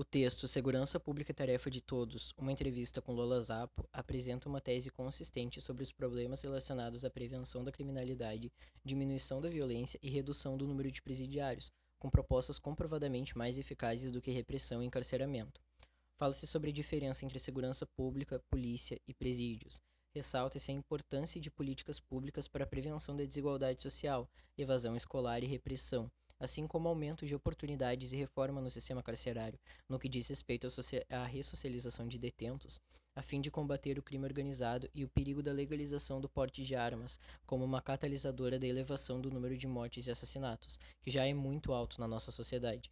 O texto Segurança Pública Tarefa de Todos, uma entrevista com Lola Zappo, apresenta uma tese consistente sobre os problemas relacionados à prevenção da criminalidade, diminuição da violência e redução do número de presidiários, com propostas comprovadamente mais eficazes do que repressão e encarceramento. Fala-se sobre a diferença entre segurança pública, polícia e presídios. Ressalta-se a importância de políticas públicas para a prevenção da desigualdade social, evasão escolar e repressão, assim como aumento de oportunidades e reforma no sistema carcerário, no que diz respeito à ressocialização de detentos, a fim de combater o crime organizado e o perigo da legalização do porte de armas, como uma catalisadora da elevação do número de mortes e assassinatos, que já é muito alto na nossa sociedade.